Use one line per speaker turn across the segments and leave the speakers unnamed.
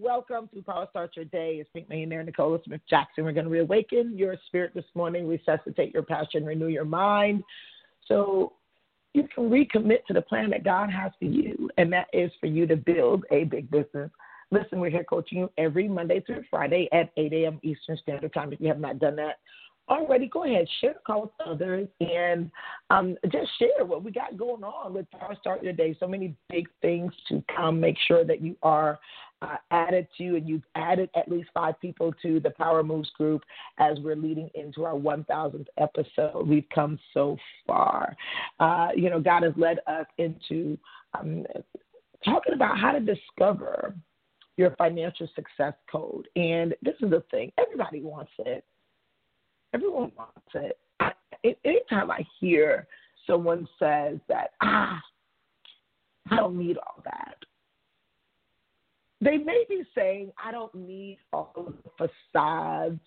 Welcome to Power Start Your Day. It's Pink Millionaire Nicola Smith Jackson. We're going to reawaken your spirit this morning, resuscitate your passion, renew your mind, so you can recommit to the plan that God has for you, and that is for you to build a big business. Listen, we're here coaching you every Monday through Friday at 8 a.m. Eastern Standard Time. If you have not done that, already, go ahead, share the call with others, and um, just share what we got going on with Power Start Your Day. So many big things to come. Make sure that you are uh, added to, and you've added at least five people to the Power Moves group as we're leading into our 1000th episode. We've come so far. Uh, you know, God has led us into um, talking about how to discover your financial success code. And this is the thing everybody wants it. Everyone wants it. I, anytime I hear someone says that, ah, I don't need all that, they may be saying, I don't need all of the facades.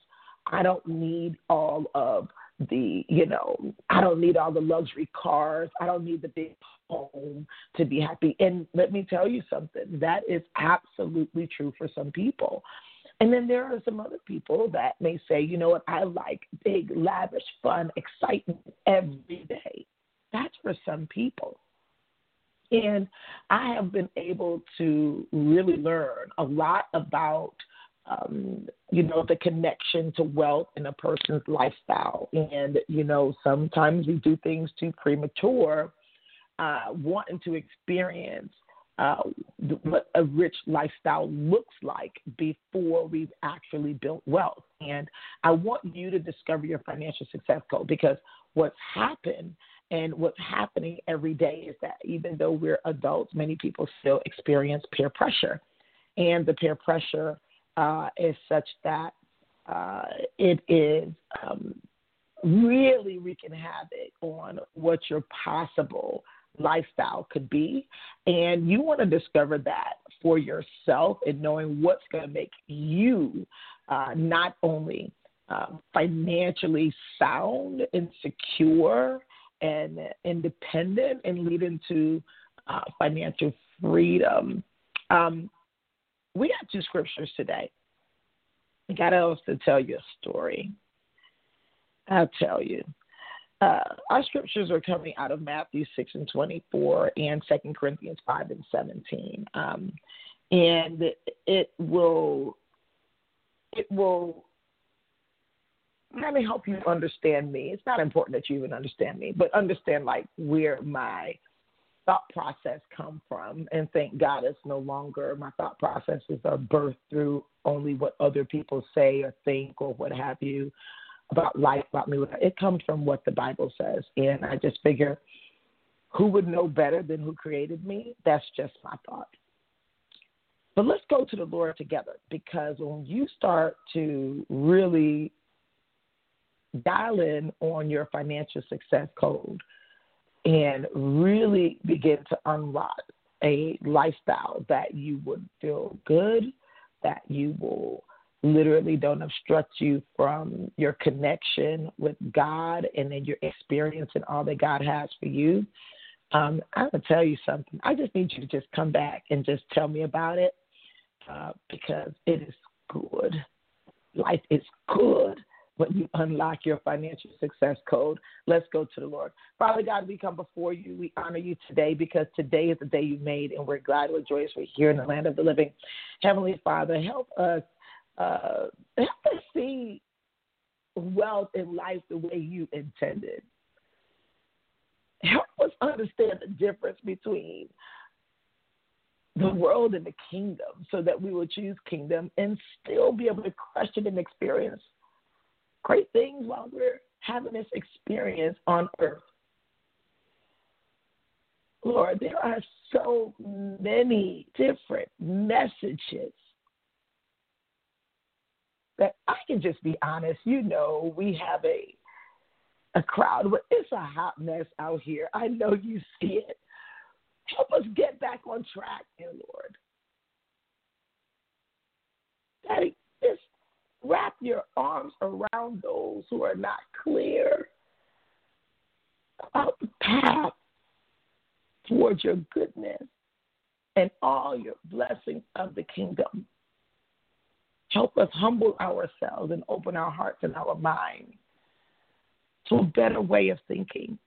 I don't need all of the, you know, I don't need all the luxury cars. I don't need the big home to be happy. And let me tell you something that is absolutely true for some people. And then there are some other people that may say, you know what, I like big, lavish, fun, excitement every day. That's for some people. And I have been able to really learn a lot about, um, you know, the connection to wealth in a person's lifestyle. And, you know, sometimes we do things too premature, uh, wanting to experience uh, what a rich lifestyle looks like before we've actually built wealth. And I want you to discover your financial success goal because what's happened and what's happening every day is that even though we're adults, many people still experience peer pressure. And the peer pressure uh, is such that uh, it is um, really wreaking havoc on what your possible lifestyle could be. And you want to discover that for yourself and knowing what's going to make you uh, not only uh, financially sound and secure and independent and lead into uh, financial freedom. Um, we got two scriptures today. I got to tell you a story. I'll tell you. Uh, our scriptures are coming out of Matthew 6 and 24 and 2 Corinthians 5 and 17. Um, and it will it will kind of help you understand me. It's not important that you even understand me, but understand like where my thought process come from and thank God it's no longer my thought processes are birthed through only what other people say or think or what have you about life, about me. It comes from what the Bible says. And I just figure who would know better than who created me? That's just my thought. But let's go to the Lord together because when you start to really dial in on your financial success code and really begin to unlock a lifestyle that you would feel good, that you will literally don't obstruct you from your connection with God and then your experience and all that God has for you. Um, I'm gonna tell you something. I just need you to just come back and just tell me about it uh, because it is good. Life is good when you unlock your financial success code. Let's go to the Lord. Father God, we come before you. We honor you today because today is the day you made, and we're glad we're joyous. We're here in the land of the living. Heavenly Father, help us uh, help us see wealth in life the way you intended. Help us understand the difference between the world and the kingdom so that we will choose kingdom and still be able to question and experience great things while we're having this experience on earth. Lord, there are so many different messages that I can just be honest. You know, we have a a crowd, but it's a hot mess out here. I know you see it. Help us get back on track, dear Lord. Daddy, just wrap your arms around those who are not clear about the path towards your goodness and all your blessings of the kingdom. Help us humble ourselves and open our hearts and our minds to a better way of thinking.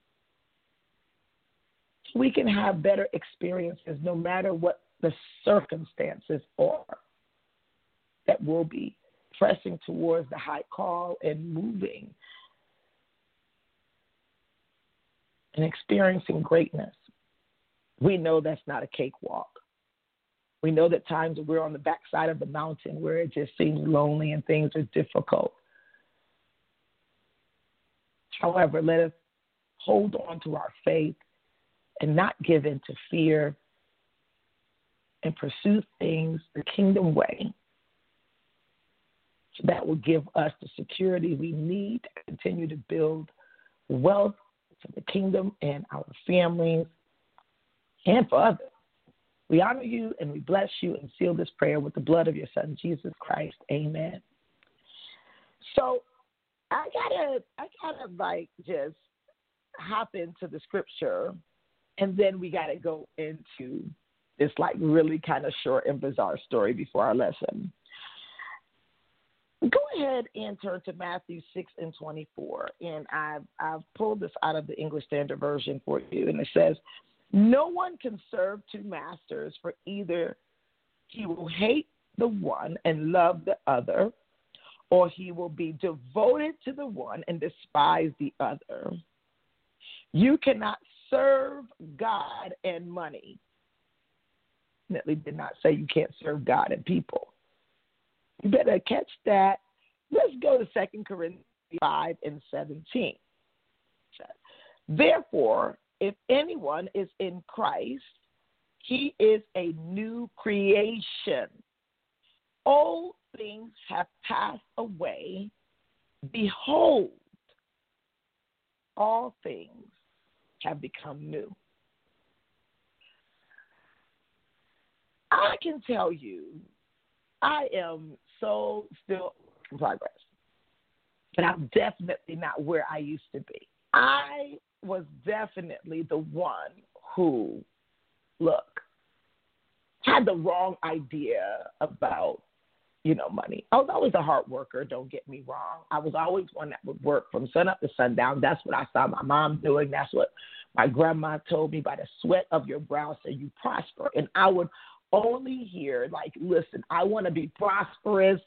So we can have better experiences no matter what the circumstances are that will be pressing towards the high call and moving and experiencing greatness. We know that's not a cakewalk. We know that times we're on the backside of the mountain where it just seems lonely and things are difficult. However, let us hold on to our faith and not give in to fear and pursue things the kingdom way. So that will give us the security we need to continue to build wealth for the kingdom and our families and for others. We honor you and we bless you and seal this prayer with the blood of your son, Jesus Christ. Amen. So I gotta I gotta like just hop into the scripture and then we gotta go into this like really kind of short and bizarre story before our lesson. Go ahead and turn to Matthew 6 and 24. And I've, I've pulled this out of the English Standard Version for you. And it says, No one can serve two masters, for either he will hate the one and love the other, or he will be devoted to the one and despise the other. You cannot serve God and money. Definitely did not say you can't serve God and people. You better catch that. Let's go to Second Corinthians 5 and 17. Therefore, if anyone is in Christ, he is a new creation. Old things have passed away. Behold, all things have become new. I can tell you, I am so still in progress, but I'm definitely not where I used to be. I was definitely the one who, look, had the wrong idea about you know, money. I was always a hard worker, don't get me wrong. I was always one that would work from sun up to sundown. That's what I saw my mom doing. That's what my grandma told me by the sweat of your brow so you prosper. And I would only hear like, listen, I want to be prosperous.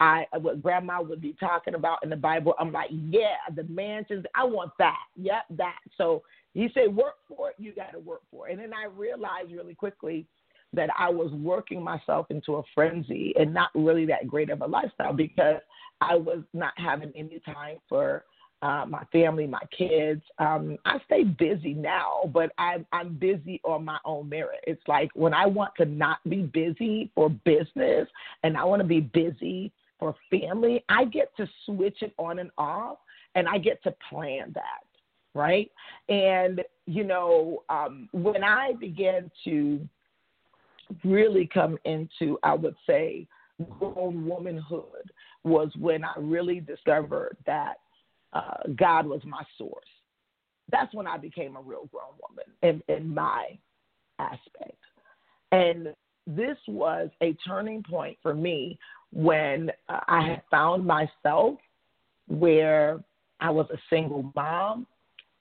I what grandma would be talking about in the Bible. I'm like, yeah, the mansions. I want that. Yep, that. So he said, work for it. You got to work for it. And then I realized really quickly that I was working myself into a frenzy and not really that great of a lifestyle because I was not having any time for uh, my family, my kids. Um, I stay busy now, but I'm I'm busy on my own merit. It's like when I want to not be busy for business and I want to be busy for family, I get to switch it on and off, and I get to plan that, right? And you know, um, when I began to really come into, I would say, grown womanhood was when I really discovered that uh, God was my source. That's when I became a real grown woman in, in my aspect. And this was a turning point for me when I had found myself where I was a single mom.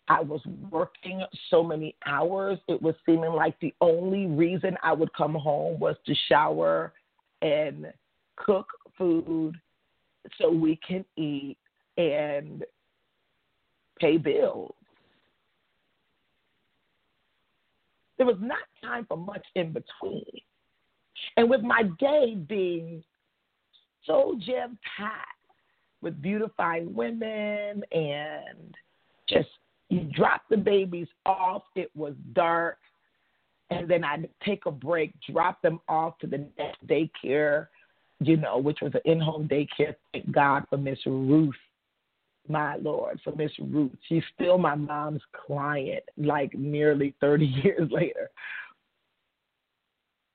I was working so many hours. It was seeming like the only reason I would come home was to shower and cook food so we can eat and pay bills. There was not time for much in between. And with my day being so jam packed with beautifying women and just you drop the babies off, it was dark. and then I'd take a break, drop them off to the next daycare, you know, which was an in-home daycare. Thank God for Miss Ruth, my Lord, for Miss Ruth. She's still my mom's client, like nearly 30 years later.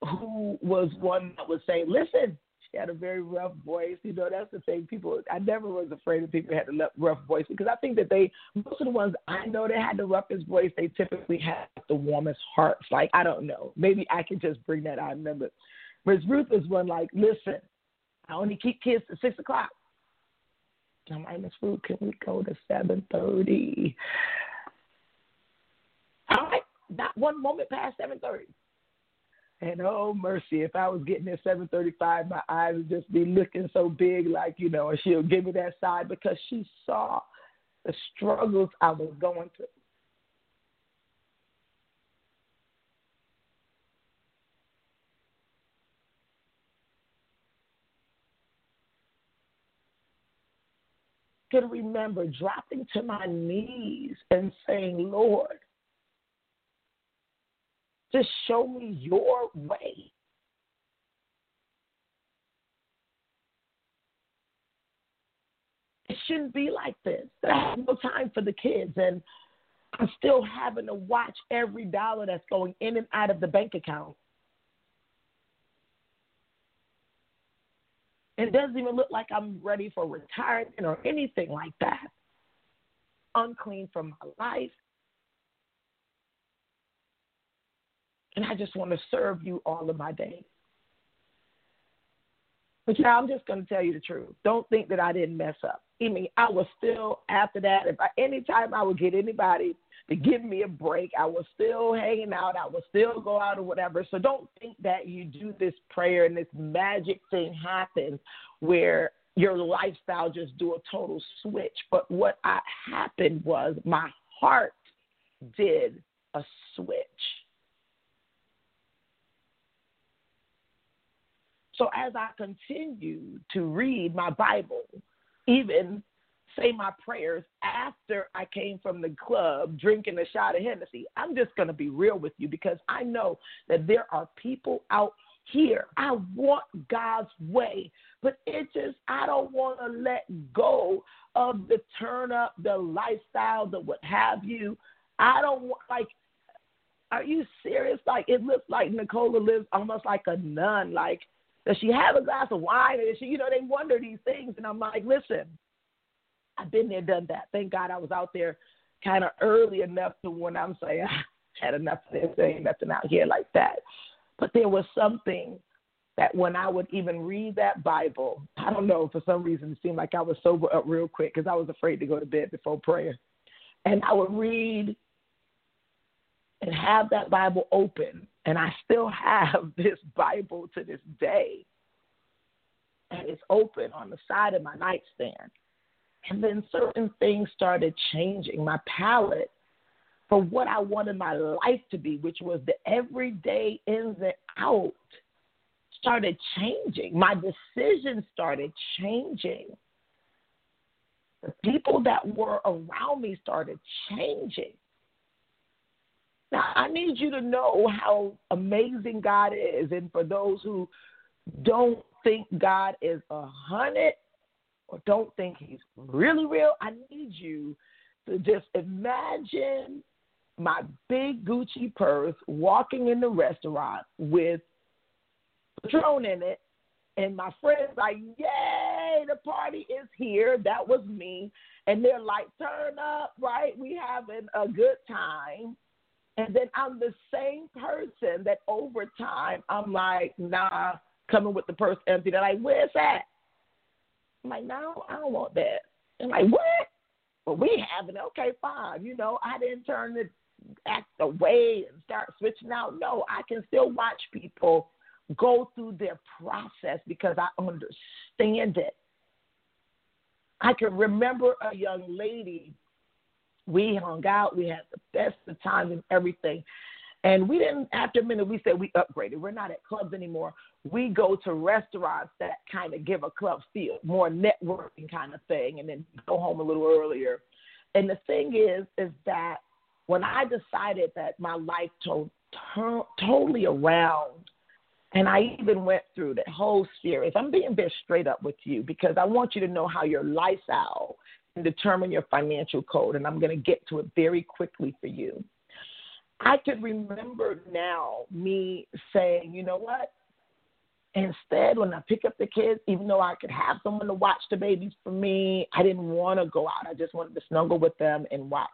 Who was one that would say, "Listen, she had a very rough voice. You know, that's the thing. People, I never was afraid of people had a rough voice because I think that they, most of the ones I know that had the roughest voice, they typically had the warmest hearts. Like, I don't know. Maybe I can just bring that out. I remember Ms. Ruth was one like, listen, I only keep kids to six o'clock. I'm like, Miss Ruth, can we go to seven thirty? All right, not one moment past seven thirty. And oh mercy, if I was getting at seven thirty five, my eyes would just be looking so big, like you know, and she'll give me that side because she saw the struggles I was going through. Could remember dropping to my knees and saying, Lord, just show me your way. It shouldn't be like this. I have no time for the kids, and I'm still having to watch every dollar that's going in and out of the bank account. It doesn't even look like I'm ready for retirement or anything like that. Unclean from my life. And I just want to serve you all of my days. But yeah, I'm just going to tell you the truth. Don't think that I didn't mess up. I mean, I was still after that. If I, anytime I would get anybody to give me a break, I was still hanging out. I would still go out or whatever. So don't think that you do this prayer and this magic thing happens where your lifestyle just do a total switch. But what I, happened was my heart did a switch. So as I continue to read my Bible, even say my prayers after I came from the club drinking a shot of Hennessy, I'm just going to be real with you because I know that there are people out here. I want God's way, but it just, I don't want to let go of the turn up, the lifestyle, the what have you. I don't want, like, are you serious? Like, it looks like Nicola lives almost like a nun. Like, does she have a glass of wine? Or she, you know, they wonder these things. And I'm like, listen, I've been there, done that. Thank God I was out there kind of early enough to when I'm saying I had enough of this, there ain't nothing out here like that. But there was something that when I would even read that Bible, I don't know, for some reason it seemed like I was sober up real quick because I was afraid to go to bed before prayer. And I would read and have that Bible open and I still have this Bible to this day. And it's open on the side of my nightstand. And then certain things started changing. My palate for what I wanted my life to be, which was the everyday ins and out, started changing. My decisions started changing. The people that were around me started changing. Now, I need you to know how amazing God is. And for those who don't think God is a hundred or don't think he's really real, I need you to just imagine my big Gucci purse walking in the restaurant with Patron in it. And my friends like, yay, the party is here. That was me. And they're like, turn up, right? We having a good time. And then I'm the same person that over time I'm like, nah, coming with the purse empty. They're like, where's that? I'm like, no, I don't want that. I'm like, what? Well, we have it. Okay, fine. You know, I didn't turn the act away and start switching out. No, I can still watch people go through their process because I understand it. I can remember a young lady we hung out. We had the best of times and everything. And we didn't, after a minute, we said we upgraded. We're not at clubs anymore. We go to restaurants that kind of give a club feel, more networking kind of thing, and then go home a little earlier. And the thing is, is that when I decided that my life to- to- totally around. And I even went through that whole series. I'm being very straight up with you because I want you to know how your lifestyle determine your financial code. And I'm going to get to it very quickly for you. I could remember now me saying, you know what? Instead, when I pick up the kids, even though I could have someone to watch the babies for me, I didn't want to go out. I just wanted to snuggle with them and watch.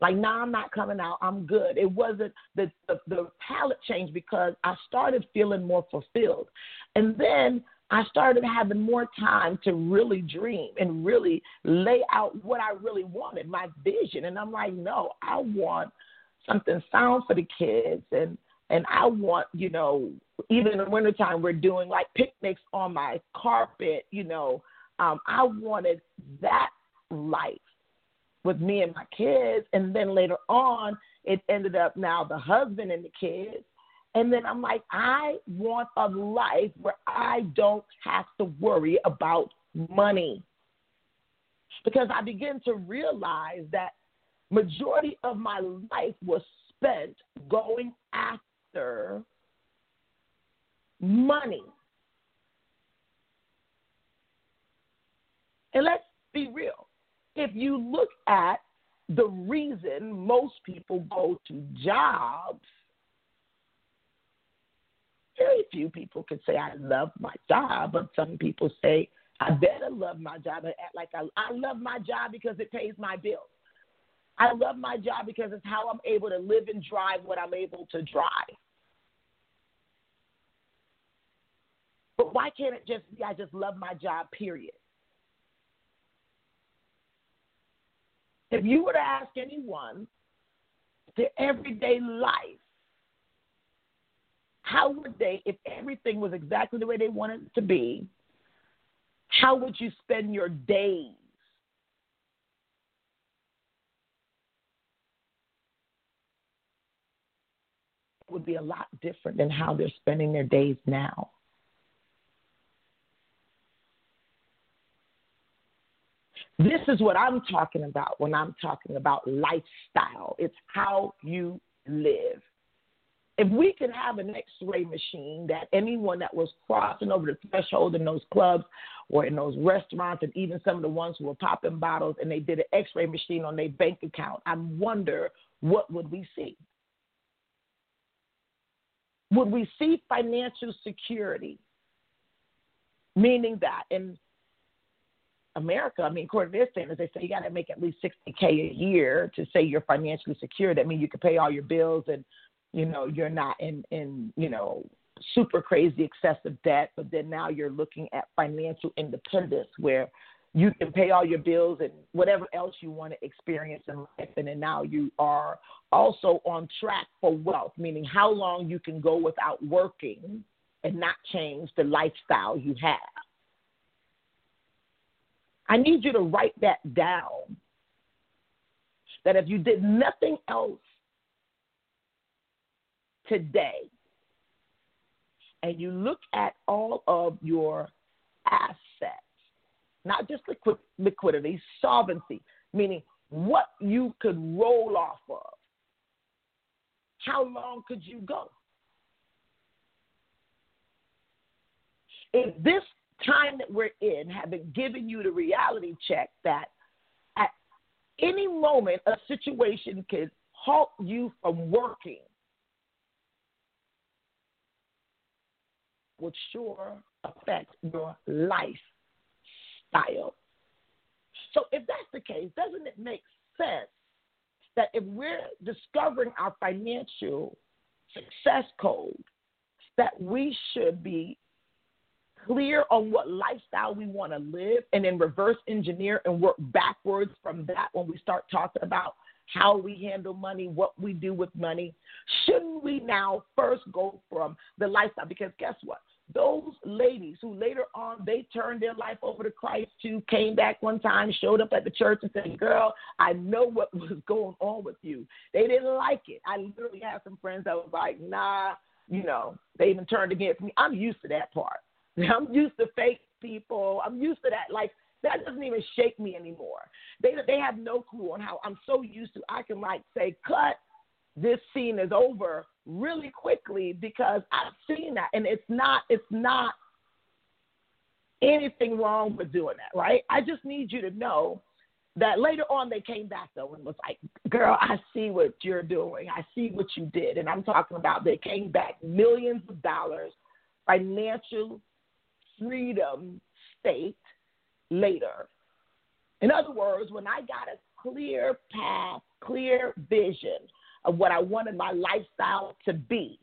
Like, now nah, I'm not coming out. I'm good. It wasn't the, the the palate changed because I started feeling more fulfilled, and then I started having more time to really dream and really lay out what I really wanted, my vision. And I'm like, no, I want something sound for the kids and and I want, you know, even in the wintertime we're doing like picnics on my carpet, you know. Um, I wanted that life with me and my kids and then later on it ended up now the husband and the kids. And then I'm like, I want a life where I don't have to worry about money. Because I begin to realize that majority of my life was spent going after money. And let's be real. If you look at the reason most people go to jobs, very few people can say, I love my job, but some people say, I better love my job and act like I, I love my job because it pays my bills. I love my job because it's how I'm able to live and drive what I'm able to drive. But why can't it just be I just love my job, period? If you were to ask anyone their everyday life, how would they, if everything was exactly the way they wanted it to be, how would you spend your days? It would be a lot different than how they're spending their days now. This is what I'm talking about when I'm talking about lifestyle. It's how you live. If we could have an x ray machine that anyone that was crossing over the threshold in those clubs or in those restaurants, and even some of the ones who were popping bottles and they did an x ray machine on their bank account, I wonder what would we see? Would we see financial security? Meaning that in America, I mean, according to their standards, they say you got to make at least 60K a year to say you're financially secure. That means you can pay all your bills and, you know, you're not in, in you know, super crazy excessive debt. But then now you're looking at financial independence where you can pay all your bills and whatever else you want to experience in life. And then now you are also on track for wealth, meaning how long you can go without working and not change the lifestyle you have. I need you to write that down. That if you did nothing else today, and you look at all of your assets, not just liquid, liquidity, solvency, meaning what you could roll off of. How long could you go? If this time that we're in been giving you the reality check that at any moment a situation could halt you from working, would sure affect your life style. So if that's the case, doesn't it make sense that if we're discovering our financial success code, that we should be clear on what lifestyle we want to live and then reverse engineer and work backwards from that when we start talking about how we handle money, what we do with money. Shouldn't we now first go from the lifestyle? Because guess what? Those ladies who later on they turned their life over to Christ too, came back one time, showed up at the church and said, Girl, I know what was going on with you. They didn't like it. I literally had some friends that was like, Nah, you know, they even turned against me. I'm used to that part. I'm used to fake people. I'm used to that. Like that doesn't even shake me anymore. They they have no clue on how I'm so used to I can like say cut this scene is over really quickly because I've seen that and it's not it's not anything wrong with doing that, right? I just need you to know that later on they came back though and was like, Girl, I see what you're doing. I see what you did. And I'm talking about they came back millions of dollars, financial freedom state later. In other words, when I got a clear path, clear vision of what I wanted my lifestyle to be,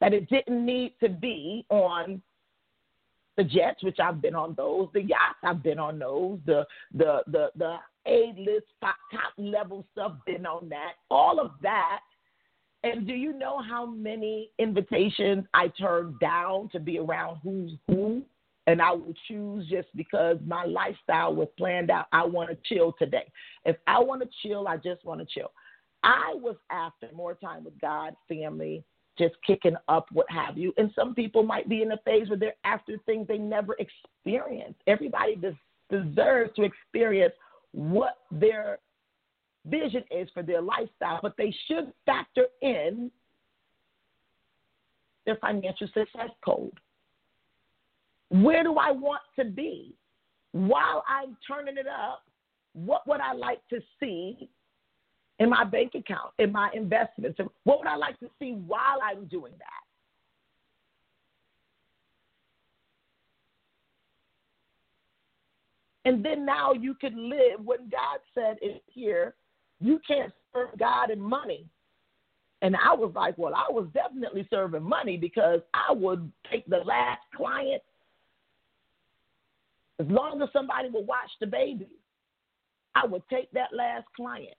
that it didn't need to be on the jets, which I've been on those, the yachts, I've been on those, the the the the A list top level stuff, been on that, all of that. And do you know how many invitations I turned down to be around who's who? And I will choose just because my lifestyle was planned out. I want to chill today. If I want to chill, I just want to chill. I was after more time with God, family, just kicking up, what have you. And some people might be in a phase where they're after things they never experienced. Everybody des- deserves to experience what their vision is for their lifestyle, but they should factor in their financial success code. Where do I want to be? While I'm turning it up, what would I like to see in my bank account, in my investments? What would I like to see while I'm doing that? And then now you can live when God said is here, you can't serve God and money. And I was like, well, I was definitely serving money because I would take the last client as long as somebody would watch the baby. I would take that last client.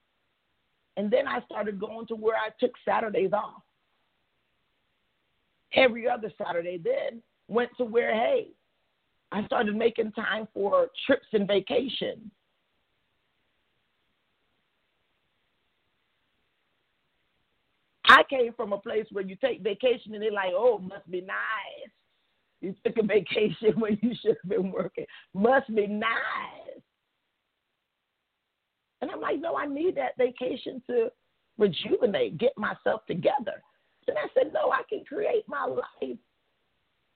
And then I started going to where I took Saturdays off. Every other Saturday then went to where, hey, I started making time for trips and vacations. I came from a place where you take vacation and they're like, oh, must be nice. You took a vacation when you should have been working. Must be nice. And I'm like, no, I need that vacation to rejuvenate, get myself together. And I said, no, I can create my life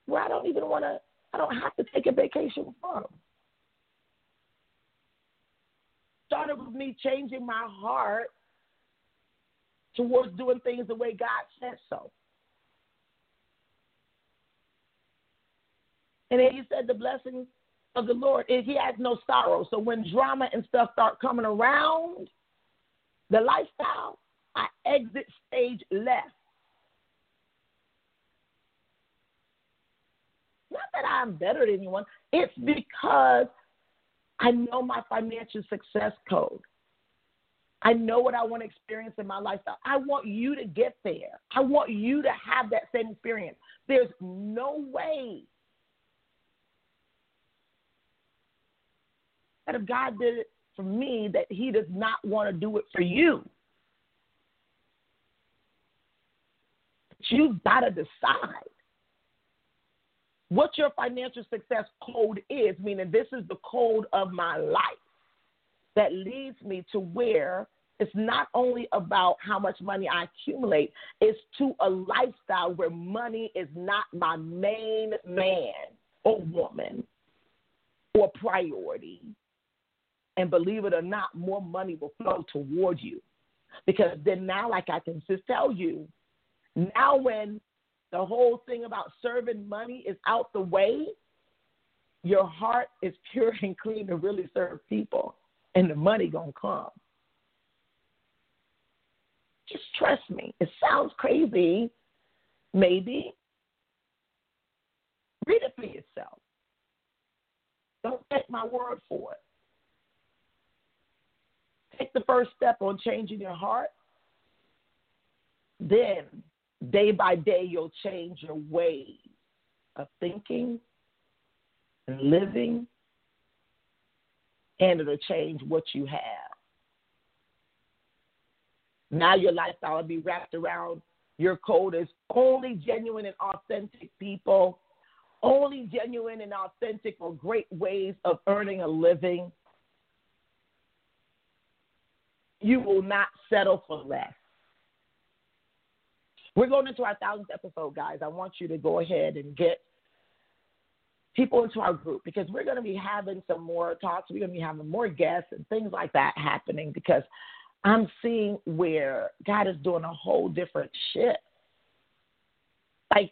where I don't even want to, I don't have to take a vacation from. Started with me changing my heart towards doing things the way God said so. And then mm-hmm. he said the blessings of the Lord is he has no sorrow. So when drama and stuff start coming around the lifestyle, I exit stage left. Not that I'm better than anyone. It's because I know my financial success code. I know what I want to experience in my lifestyle. I want you to get there. I want you to have that same experience. There's no way that if God did it for me, that He does not want to do it for you. But you've got to decide what your financial success code is, meaning this is the code of my life that leads me to where it's not only about how much money I accumulate, it's to a lifestyle where money is not my main man or woman or priority. And believe it or not, more money will flow toward you. Because then now, like I can just tell you, now when the whole thing about serving money is out the way, your heart is pure and clean to really serve people, and the money gonna come. Just trust me. It sounds crazy, maybe. Read it for yourself. Don't take my word for it. Take the first step on changing your heart. Then, day by day, you'll change your way of thinking and living, and it'll change what you have. Now your lifestyle will be wrapped around your code is only genuine and authentic people, only genuine and authentic or great ways of earning a living. You will not settle for less. We're going into our thousandth episode, guys. I want you to go ahead and get people into our group because we're going to be having some more talks. We're going to be having more guests and things like that happening because I'm seeing where God is doing a whole different shift. Like,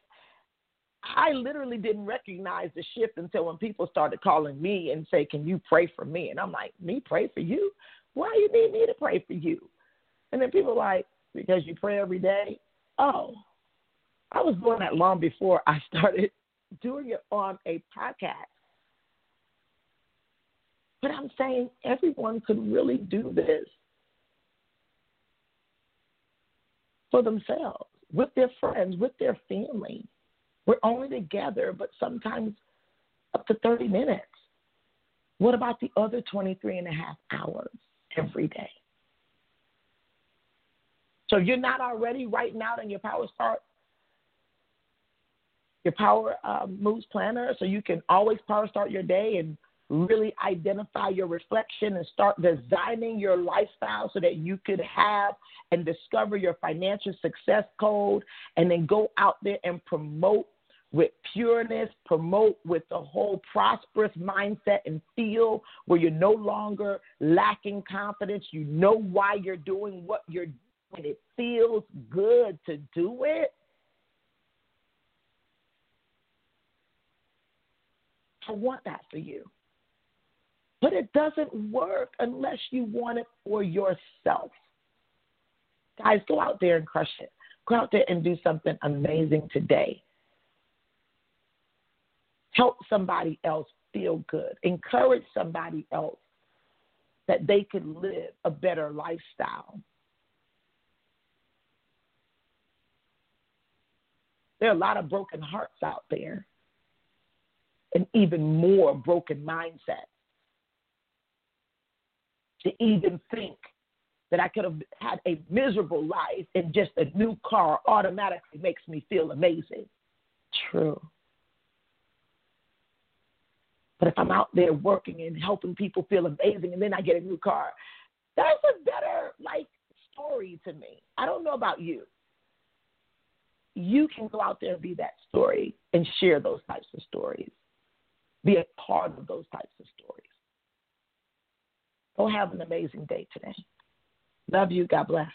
I literally didn't recognize the shift until when people started calling me and say, Can you pray for me? And I'm like, Me pray for you? Why do you need me to pray for you? And then people like, Because you pray every day? Oh, I was doing that long before I started doing it on a podcast. But I'm saying everyone could really do this for themselves, with their friends, with their family. We're only together, but sometimes up to 30 minutes. What about the other 23 and a half hours every day? So you're not already writing out in your Power Start, your Power uh, Moves Planner, so you can always Power Start your day and really identify your reflection and start designing your lifestyle so that you could have and discover your financial success code and then go out there and promote with pureness, promote with the whole prosperous mindset and feel where you're no longer lacking confidence. You know why you're doing what you're doing. It feels good to do it. I want that for you. But it doesn't work unless you want it for yourself. Guys, go out there and crush it. Go out there and do something amazing today. Help somebody else feel good. Encourage somebody else that they can live a better lifestyle. There are a lot of broken hearts out there, and even more broken mindsets to even think that I could have had a miserable life and just a new car automatically makes me feel amazing. True. But if I'm out there working and helping people feel amazing and then I get a new car, that's a better like story to me. I don't know about you. You can go out there and be that story and share those types of stories. Be a part of those types of stories. Go have an amazing day today. Love you. God bless.